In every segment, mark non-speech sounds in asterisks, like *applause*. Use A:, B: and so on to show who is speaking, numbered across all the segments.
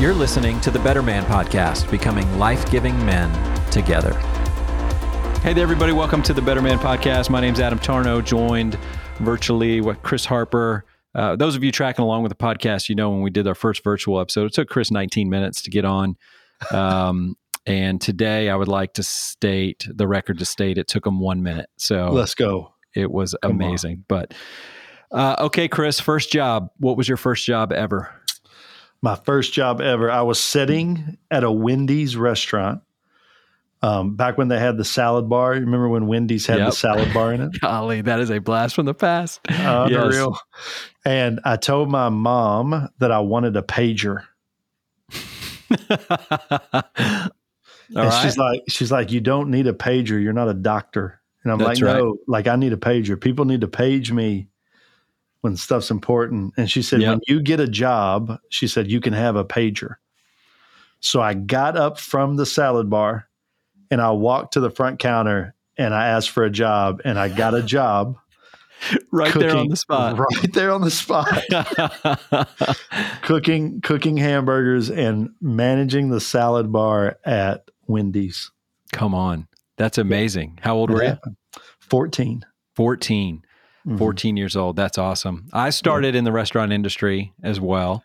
A: You're listening to the Better Man Podcast, becoming life giving men together. Hey there, everybody. Welcome to the Better Man Podcast. My name's Adam Tarnow, joined virtually with Chris Harper. Uh, those of you tracking along with the podcast, you know when we did our first virtual episode, it took Chris 19 minutes to get on. Um, *laughs* and today I would like to state the record to state it took him one minute. So
B: let's go.
A: It was Come amazing. On. But uh, okay, Chris, first job. What was your first job ever?
B: My first job ever. I was sitting at a Wendy's restaurant. Um, back when they had the salad bar, remember when Wendy's had yep. the salad bar in it? *laughs*
A: Golly, that is a blast from the past.
B: Uh, unreal. Yes. And I told my mom that I wanted a pager. *laughs* and right. she's like, she's like, you don't need a pager. You're not a doctor. And I'm That's like, right. no, like I need a pager. People need to page me when stuff's important. And she said, yep. when you get a job, she said, you can have a pager. So I got up from the salad bar and I walked to the front counter and I asked for a job and I got a *laughs* job.
A: right cooking, there on the spot. *laughs*
B: Right there on the spot. *laughs* cooking cooking hamburgers and managing the salad bar at Wendy's.
A: Come on. That's amazing. How old were you?
B: 14.
A: 14 mm-hmm. 14 years old. That's awesome. I started in the restaurant industry as well.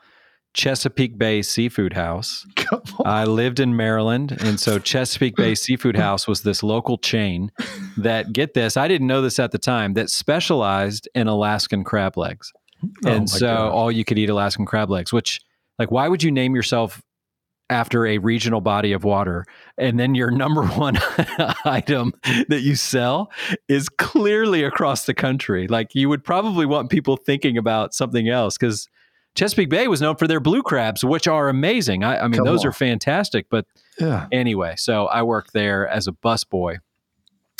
A: Chesapeake Bay Seafood House. *laughs* I lived in Maryland. And so Chesapeake Bay *laughs* Seafood House was this local chain that, get this, I didn't know this at the time, that specialized in Alaskan crab legs. Oh and so God. all you could eat Alaskan crab legs, which, like, why would you name yourself after a regional body of water and then your number *laughs* one *laughs* item that you sell is clearly across the country like you would probably want people thinking about something else because chesapeake bay was known for their blue crabs which are amazing i, I mean Come those on. are fantastic but yeah. anyway so i worked there as a busboy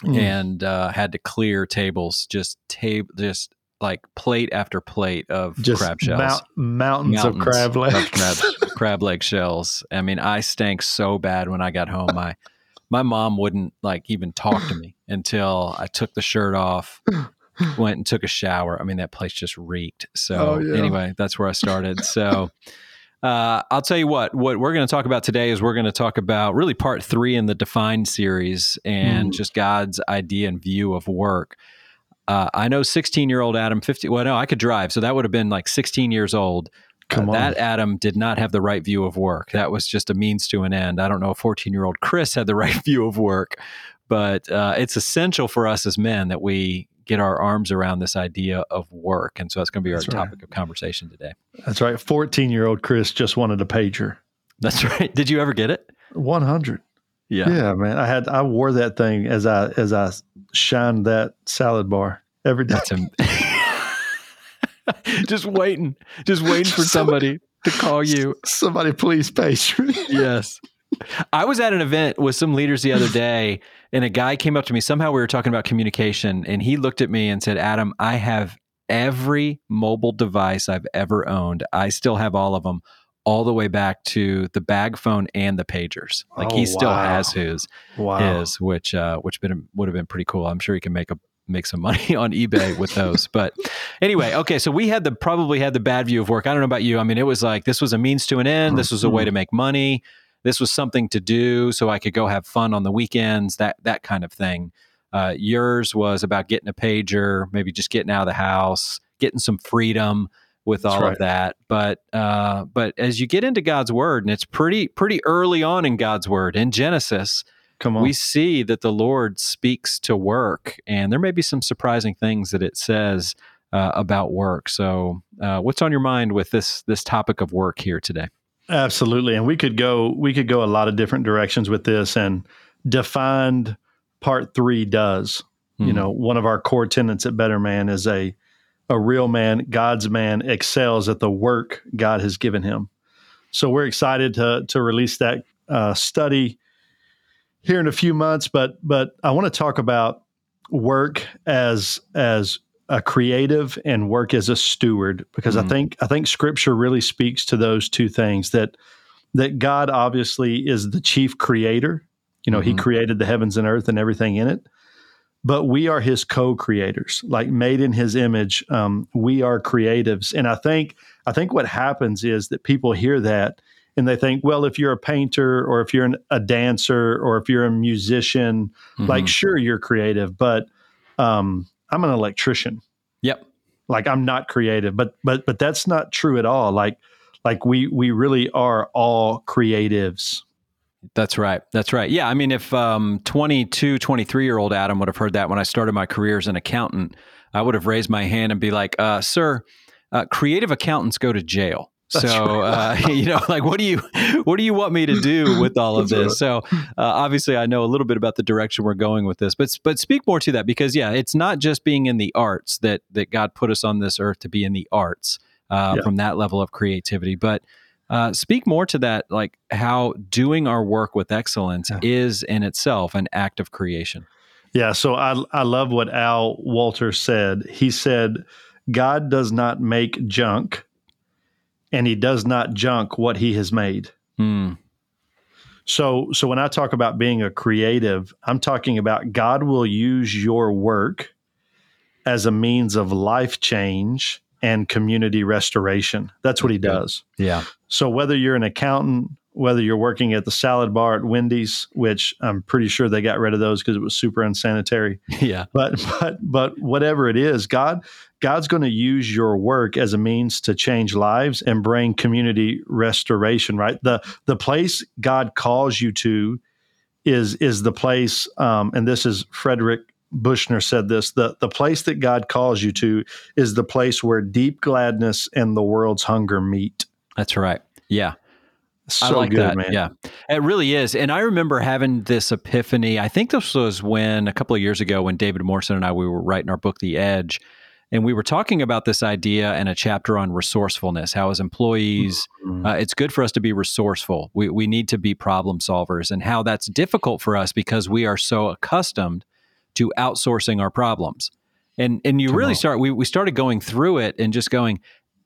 A: mm. and uh, had to clear tables just table just like plate after plate of
B: Just
A: crab shells, mount,
B: mountains, mountains, of crab legs,
A: crab, crab leg shells. I mean, I stank so bad when I got home. My my mom wouldn't like even talk to me until I took the shirt off, went and took a shower. I mean, that place just reeked. So oh, yeah. anyway, that's where I started. So. Uh, I'll tell you what. What we're going to talk about today is we're going to talk about really part three in the defined series and mm. just God's idea and view of work. Uh, I know 16 year old Adam, 50. Well, no, I could drive. So that would have been like 16 years old. Come uh, on. That Adam did not have the right view of work. That was just a means to an end. I don't know if 14 year old Chris had the *laughs* right view of work, but uh, it's essential for us as men that we get our arms around this idea of work. And so that's going to be our that's topic right. of conversation today.
B: That's right. 14 year old Chris just wanted a pager.
A: That's *laughs* right. Did you ever get it?
B: 100. Yeah. Yeah, man. I had I wore that thing as I as I shined that salad bar every day. Am- *laughs*
A: just waiting, just waiting for somebody to call you. *laughs*
B: Somebody please page me.
A: yes. I was at an event with some leaders the other day, and a guy came up to me. Somehow we were talking about communication, and he looked at me and said, Adam, I have every mobile device I've ever owned. I still have all of them all the way back to the bag phone and the pagers. Like oh, he still wow. has his, wow. his, which uh, which been would have been pretty cool. I'm sure he can make a make some money *laughs* on eBay with those. but anyway, okay, so we had the probably had the bad view of work. I don't know about you. I mean, it was like this was a means to an end. This was a way to mm-hmm. make money. This was something to do so I could go have fun on the weekends. That that kind of thing. Uh, yours was about getting a pager, maybe just getting out of the house, getting some freedom with all right. of that. But uh, but as you get into God's word, and it's pretty pretty early on in God's word in Genesis, Come on. we see that the Lord speaks to work, and there may be some surprising things that it says uh, about work. So, uh, what's on your mind with this this topic of work here today?
B: Absolutely, and we could go we could go a lot of different directions with this, and defined part three does. Mm-hmm. You hmm. know, one of our core tenets at Better Man is a a real man, God's man, excels at the work God has given him. So we're excited to to release that uh, study here in a few months. But but I want to talk about work as as a creative and work as a steward because mm-hmm. I think I think Scripture really speaks to those two things that that God obviously is the chief creator. You know, mm-hmm. He created the heavens and earth and everything in it but we are his co-creators like made in his image um, we are creatives and i think i think what happens is that people hear that and they think, well, if you're a painter or if you're an, a dancer or if you're a musician, mm-hmm. like sure you're creative, but um, I'm an electrician.
A: Yep.
B: Like I'm not creative, but but but that's not true at all. Like like we we really are all creatives.
A: That's right. That's right. Yeah. I mean, if um, 22, 23 year old Adam would have heard that when I started my career as an accountant, I would have raised my hand and be like, uh, sir, uh, creative accountants go to jail. *laughs* That's so uh, *laughs* you know, like, what do you what do you want me to do with all of this? So uh, obviously, I know a little bit about the direction we're going with this, but but speak more to that because yeah, it's not just being in the arts that that God put us on this earth to be in the arts uh, yeah. from that level of creativity, but. Uh, speak more to that, like how doing our work with excellence yeah. is in itself an act of creation.
B: Yeah, so I I love what Al Wolters said. He said, "God does not make junk, and He does not junk what He has made." Mm. So so when I talk about being a creative, I'm talking about God will use your work as a means of life change and community restoration. That's what he does.
A: Yeah.
B: So whether you're an accountant, whether you're working at the salad bar at Wendy's, which I'm pretty sure they got rid of those because it was super unsanitary. *laughs*
A: Yeah.
B: But but but whatever it is, God God's going to use your work as a means to change lives and bring community restoration, right? The the place God calls you to is is the place um, and this is Frederick Buechner said this the, the place that God calls you to is the place where deep gladness and the world's hunger meet.
A: That's right. Yeah.
B: So I like good, that. Man.
A: Yeah, it really is. And I remember having this epiphany. I think this was when a couple of years ago, when David Morrison and I we were writing our book, The Edge, and we were talking about this idea and a chapter on resourcefulness. How as employees, mm-hmm. uh, it's good for us to be resourceful. We we need to be problem solvers, and how that's difficult for us because we are so accustomed to outsourcing our problems. And and you Come really on. start we we started going through it and just going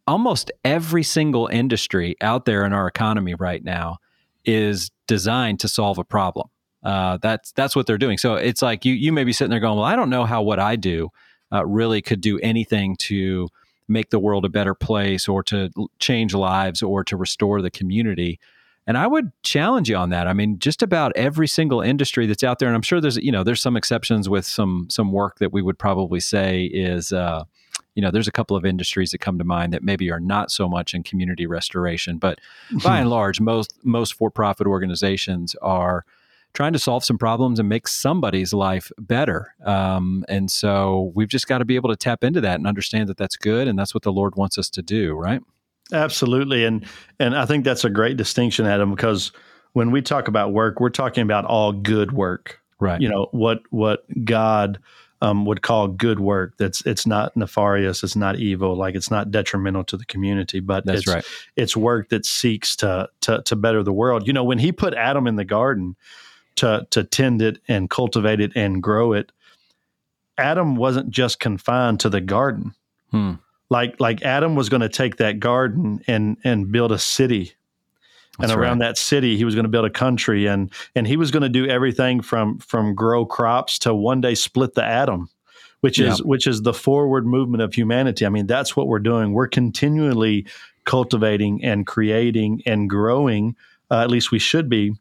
A: almost every single industry out there in our economy right now is designed to solve a problem. Uh, that's that's what they're doing. So it's like you you may be sitting there going, well, I don't know how what I do uh, really could do anything to make the world a better place or to change lives or to restore the community. And I would challenge you on that. I mean, just about every single industry that's out there, and I'm sure there's you know there's some exceptions with some some work that we would probably say is uh, you know there's a couple of industries that come to mind that maybe are not so much in community restoration, but *laughs* by and large, most most for profit organizations are trying to solve some problems and make somebody's life better. Um, and so we've just got to be able to tap into that and understand that that's good and that's what the Lord wants us to do, right?
B: Absolutely, and and I think that's a great distinction, Adam, because when we talk about work, we're talking about all good work,
A: right?
B: You know what what God um, would call good work. That's it's not nefarious, it's not evil, like it's not detrimental to the community, but
A: that's
B: it's
A: right.
B: it's work that seeks to to to better the world. You know, when He put Adam in the garden to to tend it and cultivate it and grow it, Adam wasn't just confined to the garden. Hmm like like Adam was going to take that garden and and build a city and around right. that city he was going to build a country and and he was going to do everything from from grow crops to one day split the atom which is which is the forward movement of humanity. I mean that's what we're doing. We're continually cultivating and creating and growing uh, at least we should be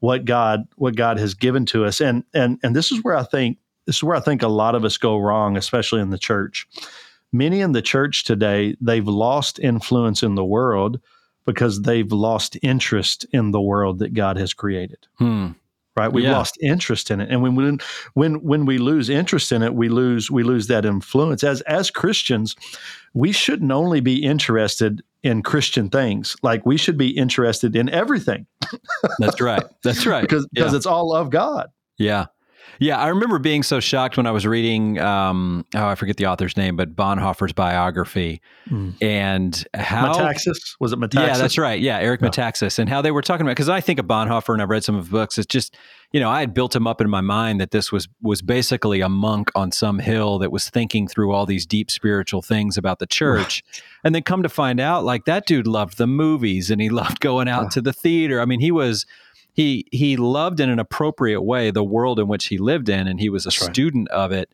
B: what god what god has given to us. And and and this is where i think this is where i think a lot of us go wrong especially in the church. Many in the church today, they've lost influence in the world because they've lost interest in the world that God has created. Hmm. Right, we've yeah. lost interest in it, and when when when when we lose interest in it, we lose we lose that influence. As as Christians, we shouldn't only be interested in Christian things; like we should be interested in everything.
A: That's right. That's right. *laughs*
B: because because yeah. it's all of God.
A: Yeah. Yeah, I remember being so shocked when I was reading, um, oh, I forget the author's name, but Bonhoeffer's biography, mm. and how
B: Metaxas was it Metaxas?
A: Yeah, that's right. Yeah, Eric yeah. Metaxas, and how they were talking about because I think of Bonhoeffer and I've read some of his books. It's just you know I had built him up in my mind that this was was basically a monk on some hill that was thinking through all these deep spiritual things about the church, and then come to find out like that dude loved the movies and he *laughs* loved going out to the theater. I mean, he was he he loved in an appropriate way the world in which he lived in, and he was a That's student right. of it.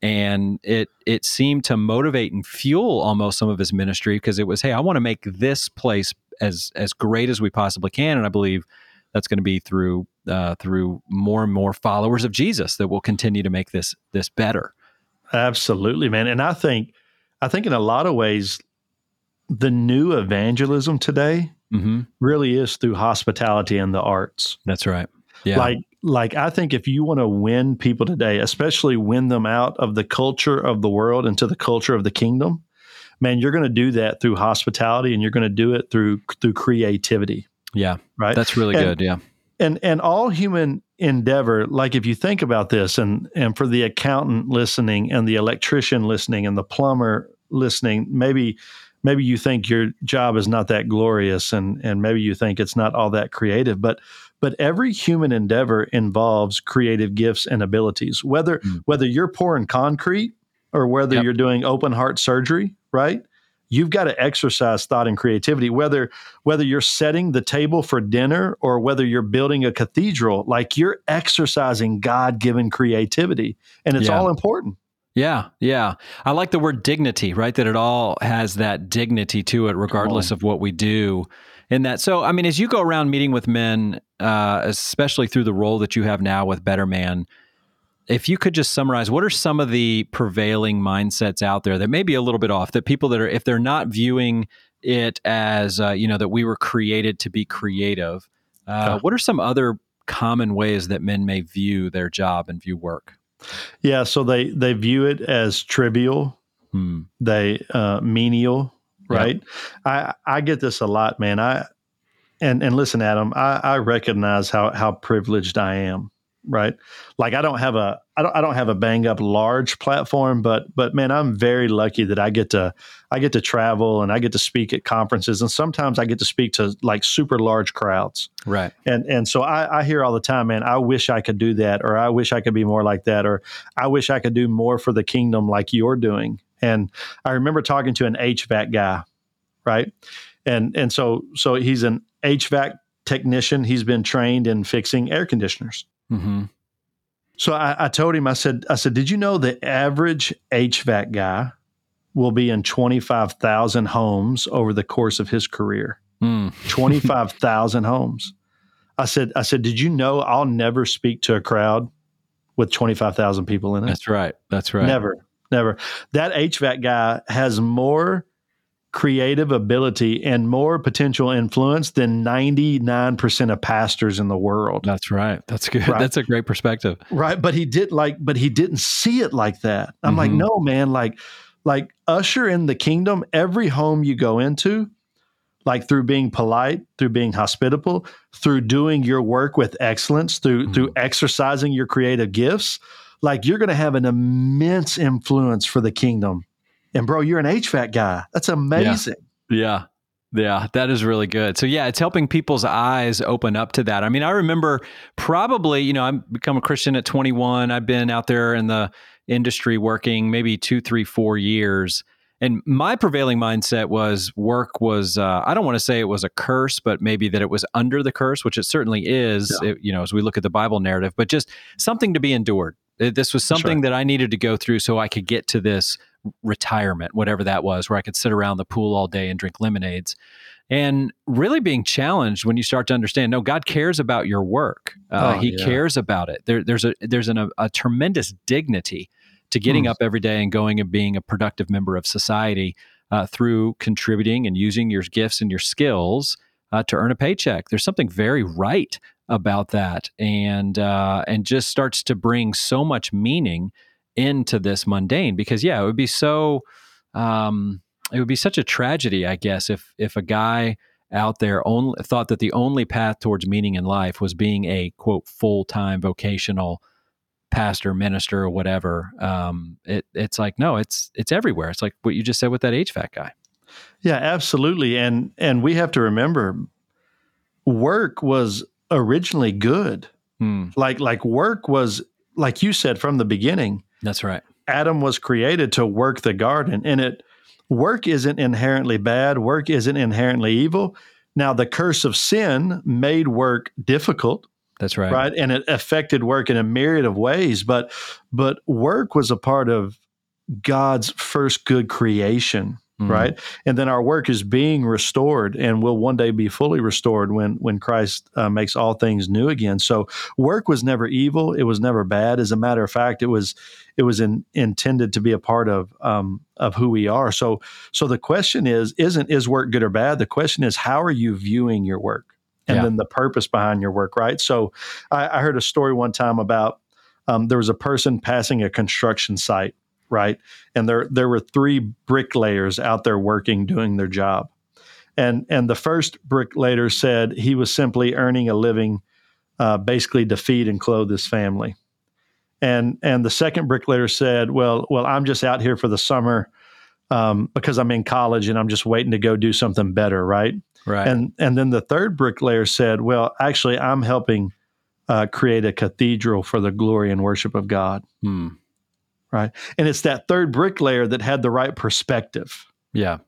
A: And it it seemed to motivate and fuel almost some of his ministry because it was, hey, I want to make this place as as great as we possibly can. And I believe that's going to be through uh, through more and more followers of Jesus that will continue to make this this better.
B: Absolutely, man. And I think I think in a lot of ways, the new evangelism today mm-hmm. really is through hospitality and the arts.
A: That's right. Yeah.
B: Like like I think if you want to win people today, especially win them out of the culture of the world into the culture of the kingdom, man, you're going to do that through hospitality and you're going to do it through through creativity.
A: Yeah.
B: Right.
A: That's really
B: and,
A: good. Yeah.
B: And and all human endeavor, like if you think about this and and for the accountant listening and the electrician listening and the plumber listening, maybe maybe you think your job is not that glorious and and maybe you think it's not all that creative but but every human endeavor involves creative gifts and abilities whether mm. whether you're pouring concrete or whether yep. you're doing open heart surgery right you've got to exercise thought and creativity whether whether you're setting the table for dinner or whether you're building a cathedral like you're exercising god-given creativity and it's yeah. all important
A: yeah, yeah. I like the word dignity, right? That it all has that dignity to it, regardless of what we do. In that, so I mean, as you go around meeting with men, uh, especially through the role that you have now with Better Man, if you could just summarize, what are some of the prevailing mindsets out there that may be a little bit off? That people that are, if they're not viewing it as, uh, you know, that we were created to be creative, uh, yeah. what are some other common ways that men may view their job and view work?
B: Yeah, so they they view it as trivial. Hmm. They uh, menial, right? Yep. I I get this a lot, man. I and and listen, Adam, I, I recognize how how privileged I am right? Like I don't have a I don't I don't have a bang up large platform, but but man, I'm very lucky that I get to I get to travel and I get to speak at conferences and sometimes I get to speak to like super large crowds.
A: Right.
B: And and so I, I hear all the time, man, I wish I could do that, or I wish I could be more like that, or I wish I could do more for the kingdom like you're doing. And I remember talking to an HVAC guy, right? And and so so he's an HVAC technician. He's been trained in fixing air conditioners. Mm-hmm. So I, I told him, I said, I said, did you know the average HVAC guy will be in 25,000 homes over the course of his career? Mm. *laughs* 25,000 homes. I said, I said, did you know I'll never speak to a crowd with 25,000 people in it?
A: That's right. That's right.
B: Never, never. That HVAC guy has more creative ability and more potential influence than 99% of pastors in the world.
A: That's right. That's good. Right? That's a great perspective.
B: Right, but he did like but he didn't see it like that. I'm mm-hmm. like, "No, man, like like usher in the kingdom every home you go into like through being polite, through being hospitable, through doing your work with excellence, through mm-hmm. through exercising your creative gifts, like you're going to have an immense influence for the kingdom and bro, you're an HVAC guy. That's amazing.
A: Yeah. yeah. Yeah, that is really good. So yeah, it's helping people's eyes open up to that. I mean, I remember probably, you know, I become a Christian at 21. I've been out there in the industry working maybe two, three, four years. And my prevailing mindset was work was, uh, I don't want to say it was a curse, but maybe that it was under the curse, which it certainly is, yeah. it, you know, as we look at the Bible narrative, but just something to be endured. This was something right. that I needed to go through so I could get to this retirement, whatever that was, where I could sit around the pool all day and drink lemonades. And really being challenged when you start to understand, no, God cares about your work. Uh, oh, he yeah. cares about it. There, there's a there's an, a, a, tremendous dignity to getting mm. up every day and going and being a productive member of society uh, through contributing and using your gifts and your skills uh, to earn a paycheck. There's something very right about that, and uh, and just starts to bring so much meaning into this mundane because yeah it would be so um, it would be such a tragedy i guess if if a guy out there only thought that the only path towards meaning in life was being a quote full-time vocational pastor minister or whatever um, it, it's like no it's it's everywhere. It's like what you just said with that hvac guy.
B: Yeah absolutely. And and we have to remember work was originally good. Hmm. like like work was like you said from the beginning
A: that's right.
B: Adam was created to work the garden, and it work isn't inherently bad. Work isn't inherently evil. Now, the curse of sin made work difficult.
A: That's right.
B: Right, and it affected work in a myriad of ways. But but work was a part of God's first good creation. Mm. right? And then our work is being restored, and will one day be fully restored when when Christ uh, makes all things new again. So work was never evil; it was never bad. As a matter of fact, it was it was in, intended to be a part of um, of who we are. So so the question is isn't is work good or bad? The question is how are you viewing your work, and yeah. then the purpose behind your work, right? So I, I heard a story one time about um, there was a person passing a construction site right? And there there were three bricklayers out there working, doing their job. And and the first bricklayer said he was simply earning a living, uh, basically to feed and clothe his family. And and the second bricklayer said, well, well, I'm just out here for the summer um, because I'm in college and I'm just waiting to go do something better, right?
A: Right.
B: And and then the third bricklayer said, well, actually, I'm helping uh, create a cathedral for the glory and worship of God.
A: Hmm
B: right? And it's that third bricklayer that had the right perspective.
A: Yeah.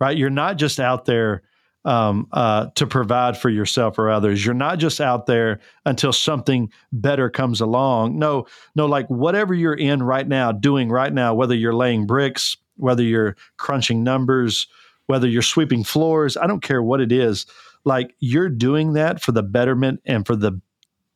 B: Right. You're not just out there um, uh, to provide for yourself or others. You're not just out there until something better comes along. No, no, like whatever you're in right now, doing right now, whether you're laying bricks, whether you're crunching numbers, whether you're sweeping floors, I don't care what it is. Like you're doing that for the betterment and for the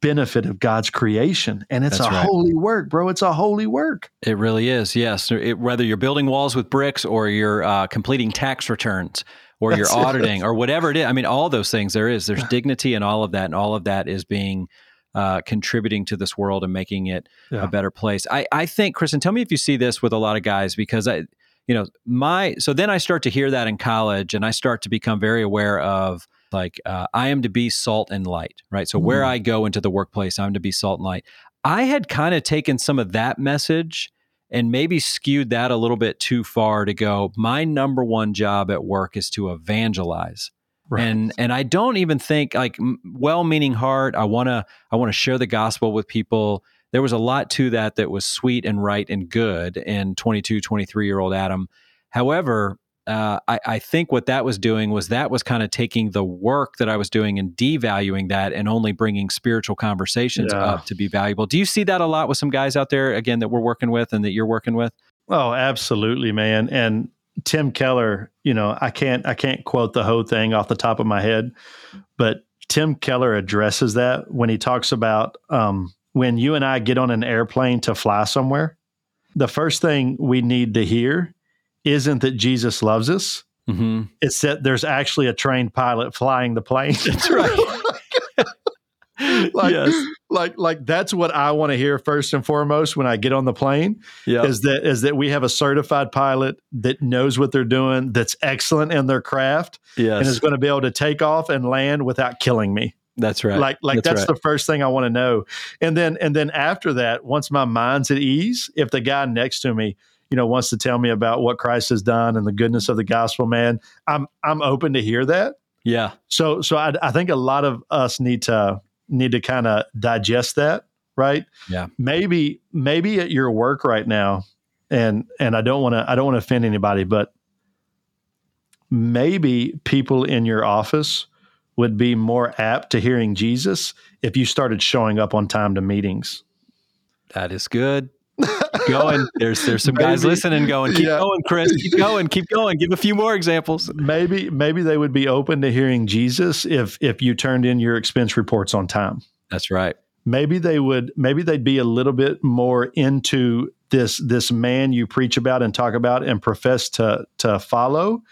B: benefit of God's creation. And it's That's a right. holy work, bro. It's a holy work.
A: It really is. Yes. It, whether you're building walls with bricks or you're uh, completing tax returns or That's you're auditing it. or whatever it is. I mean, all those things there is. There's dignity in all of that. And all of that is being uh, contributing to this world and making it yeah. a better place. I, I think, Kristen, tell me if you see this with a lot of guys because I, you know, my, so then I start to hear that in college and I start to become very aware of, like uh, I am to be salt and light, right? So mm. where I go into the workplace, I'm to be salt and light. I had kind of taken some of that message and maybe skewed that a little bit too far to go. My number one job at work is to evangelize. Right. And and I don't even think like well-meaning heart. I want to I want to share the gospel with people. There was a lot to that that was sweet and right and good in 22, 23 year old Adam. However, uh, I, I, think what that was doing was that was kind of taking the work that I was doing and devaluing that and only bringing spiritual conversations yeah. up to be valuable. Do you see that a lot with some guys out there, again, that we're working with and that you're working with?
B: Oh, absolutely, man. And Tim Keller, you know, I can't I can't quote the whole thing off the top of my head, but Tim Keller addresses that when he talks about um, when you and I get on an airplane to fly somewhere. The first thing we need to hear isn't that Jesus loves us.
A: Mm-hmm.
B: It's that there's actually a trained pilot flying the plane.
A: That's *laughs* right.
B: like, yes. like, like that's what I want to hear first and foremost when I get on the plane.
A: Yep.
B: Is that is that we have a certified pilot that knows what they're doing, that's excellent in their craft,
A: yes.
B: and is going to be able to take off and land without killing me.
A: That's right.
B: Like like that's, that's right. the first thing I want to know. And then and then after that, once my mind's at ease, if the guy next to me you know wants to tell me about what Christ has done and the goodness of the gospel, man, I'm I'm open to hear that.
A: Yeah.
B: So so I, I think a lot of us need to need to kind of digest that, right?
A: Yeah.
B: Maybe maybe at your work right now, and and I don't want to I don't want to offend anybody, but maybe people in your office would be more apt to hearing Jesus if you started showing up on time to meetings.
A: That is good going. There's there's some maybe, guys listening, going, keep yeah. going, Chris, keep going, keep going. Give a few more examples.
B: Maybe maybe they would be open to hearing Jesus if if you turned in your expense reports on time.
A: That's right.
B: Maybe they would. Maybe they'd be a little bit more into this this man you preach about and talk about and profess to to follow.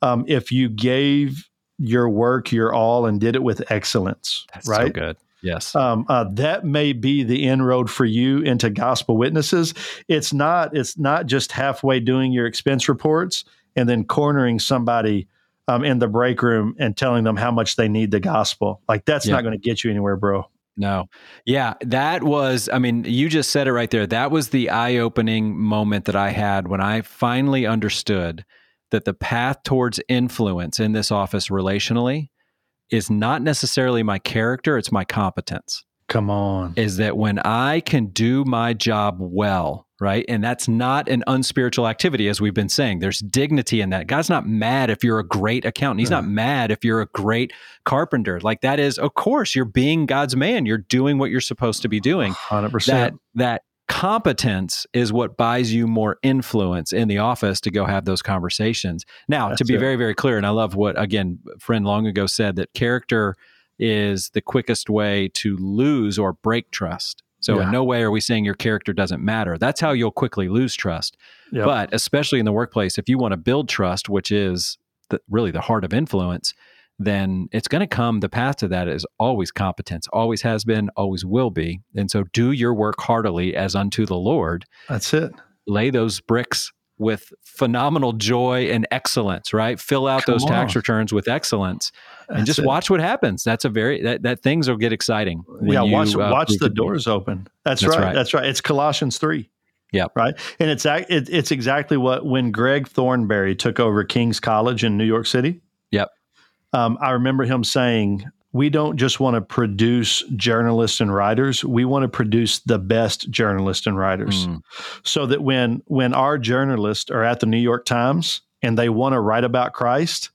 B: Um, if you gave your work your all and did it with excellence,
A: That's
B: right?
A: So good. Yes.
B: Um, uh, that may be the inroad for you into gospel witnesses. It's not. It's not just halfway doing your expense reports and then cornering somebody um, in the break room and telling them how much they need the gospel. Like that's yeah. not going to get you anywhere, bro.
A: No. Yeah, that was, I mean, you just said it right there. That was the eye opening moment that I had when I finally understood that the path towards influence in this office relationally is not necessarily my character, it's my competence.
B: Come on.
A: Is that when I can do my job well, right? And that's not an unspiritual activity, as we've been saying. There's dignity in that. God's not mad if you're a great accountant. He's not mad if you're a great carpenter. Like that is, of course, you're being God's man. You're doing what you're supposed to be doing.
B: 100%.
A: That, that competence is what buys you more influence in the office to go have those conversations. Now,
B: That's
A: to be
B: it.
A: very, very clear, and I love what, again, friend long ago said that character is the quickest way to lose or break trust. So,
B: Yeah.
A: in no way are we saying your character doesn't matter. That's how you'll quickly lose trust.
B: Yep.
A: But especially in the workplace, if you want to build trust, which is the, really the heart of influence, then it's going to come. The path to that is always competence, always has been, always will be. And so do your work heartily as unto the Lord.
B: That's it.
A: Lay those bricks with phenomenal joy and excellence, right? Fill out
B: Come
A: those tax returns with excellence and
B: That's
A: just
B: it.
A: watch what happens. That's a very, that, that things will get exciting.
B: yeah,
A: you,
B: watch
A: uh,
B: watch the
A: be-
B: doors open. That's,
A: That's
B: right.
A: right.
B: That's right. It's Colossians three.
A: Yeah.
B: Right. And it's it, it's exactly what when Greg Thornbury took over King's College in New York City. Um, I remember him saying, "We don't just want to produce journalists and writers. We want to produce the best journalists and writers,
A: Mm,
B: so that when when our journalists are at the New York Times and they want to write about Christ."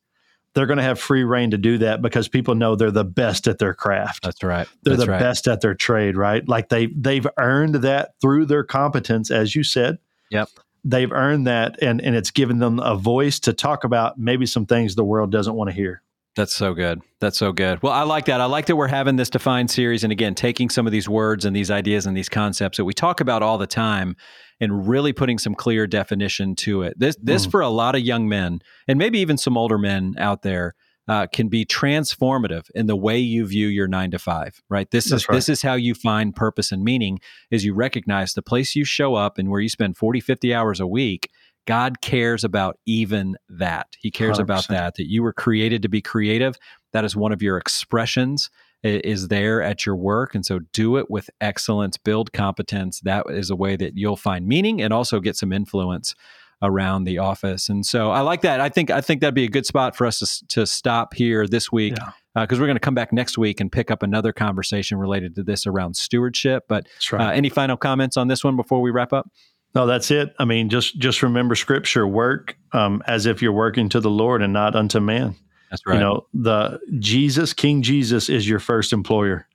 B: They're going to have free reign to do that because people know they're the best at their craft
A: that's right.
B: they're
A: that's
B: the
A: right.
B: best at their trade, right? Like they they've earned that through their competence, as you said.
A: Yep.
B: They've earned that, and and it's given them a voice to talk about maybe some things the world doesn't want to hear.
A: That's so good. That's so good. Well, I like that. I like that we're having this defined series and again, taking some of these words and these ideas and these concepts that we talk about all the time and really putting some clear definition to it. This this
B: Mm.
A: for a lot of young men and maybe even some older men out there uh, can be transformative in the way you view your nine to five. Right. This
B: That's
A: is
B: right.
A: this is how you find purpose and meaning. Is you recognize the place you show up and where you spend 40, 50 hours a week. God cares about even that. He cares about
B: 100%.
A: that. That you were created to be creative. That is one of your expressions is there at your work and so do it with excellence build competence that is a way that you'll find meaning and also get some influence around the office and so i like that i think i think that'd be a good spot for us to, to stop here this week
B: Yeah.
A: because we're going to come back next week and pick up another conversation related to this around stewardship but
B: That's
A: uh, any final comments on this one before we wrap up
B: no, that's it. I mean, just just remember Scripture: work um, as if you're working to the Lord and not unto man.
A: that's right
B: You know, the Jesus, King Jesus, is your first employer.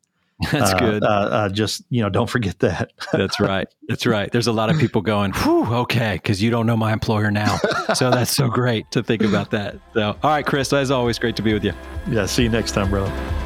B: *laughs*
A: that's
B: Uh,
A: good
B: Uh, uh, just you know, don't forget that. *laughs*
A: That's right. That's right. There's a lot of people going, whew, okay, because you don't know my employer now. So that's so great to think about that. So, all right, Chris, as always, great to be with you.
B: yeah. See you next time, brother.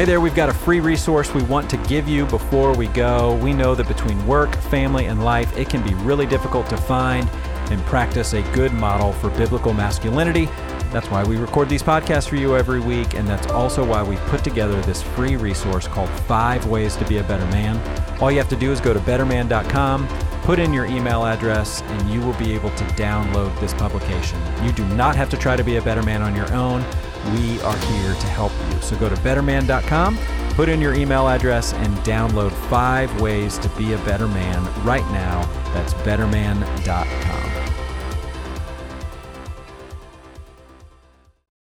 A: Hey there, we've got a free resource we want to give you before we go. We know that between work, family, and life, it can be really difficult to find and practice a good model for biblical masculinity. That's why we record these podcasts for you every week, and that's also why we put together this free resource called Five Ways to Be a Better Man. All you have to do is go to betterman.com, put in your email address, and you will be able to download this publication. You do not have to try to be a better man on your own. We are here to help you. So go to betterman.com, put in your email address, and download five ways to be a better man right now. That's betterman.com.